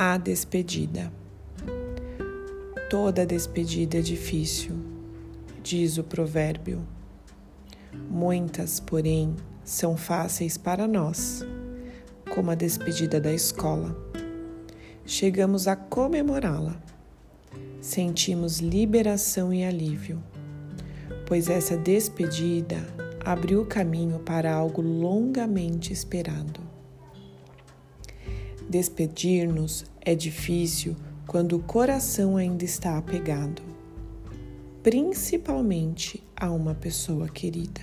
A despedida. Toda despedida é difícil, diz o provérbio. Muitas, porém, são fáceis para nós, como a despedida da escola. Chegamos a comemorá-la. Sentimos liberação e alívio, pois essa despedida abriu o caminho para algo longamente esperado. Despedir-nos é difícil quando o coração ainda está apegado, principalmente a uma pessoa querida.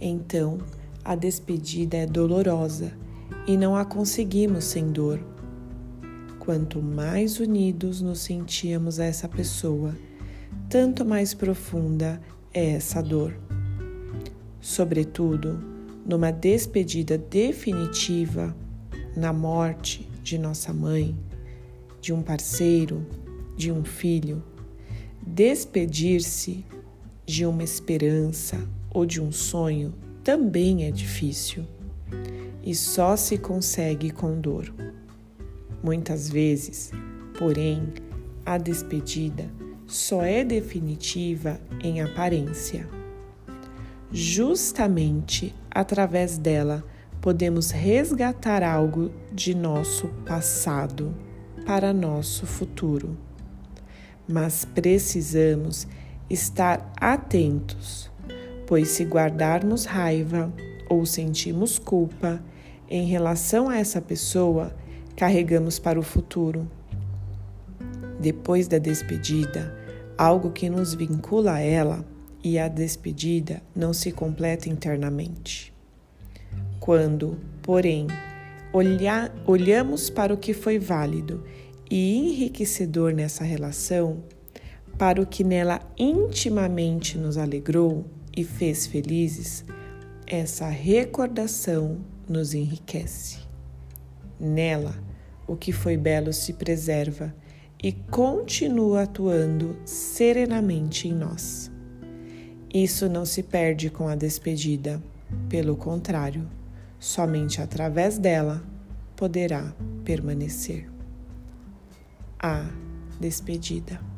Então, a despedida é dolorosa e não a conseguimos sem dor. Quanto mais unidos nos sentíamos a essa pessoa, tanto mais profunda é essa dor. Sobretudo, numa despedida definitiva, na morte de nossa mãe, de um parceiro, de um filho, despedir-se de uma esperança ou de um sonho também é difícil e só se consegue com dor. Muitas vezes, porém, a despedida só é definitiva em aparência. Justamente através dela podemos resgatar algo de nosso passado para nosso futuro. Mas precisamos estar atentos, pois se guardarmos raiva ou sentimos culpa em relação a essa pessoa, carregamos para o futuro. Depois da despedida, algo que nos vincula a ela e a despedida não se completa internamente. Quando, porém, olhamos para o que foi válido e enriquecedor nessa relação, para o que nela intimamente nos alegrou e fez felizes, essa recordação nos enriquece. Nela, o que foi belo se preserva e continua atuando serenamente em nós. Isso não se perde com a despedida, pelo contrário somente através dela poderá permanecer. A despedida.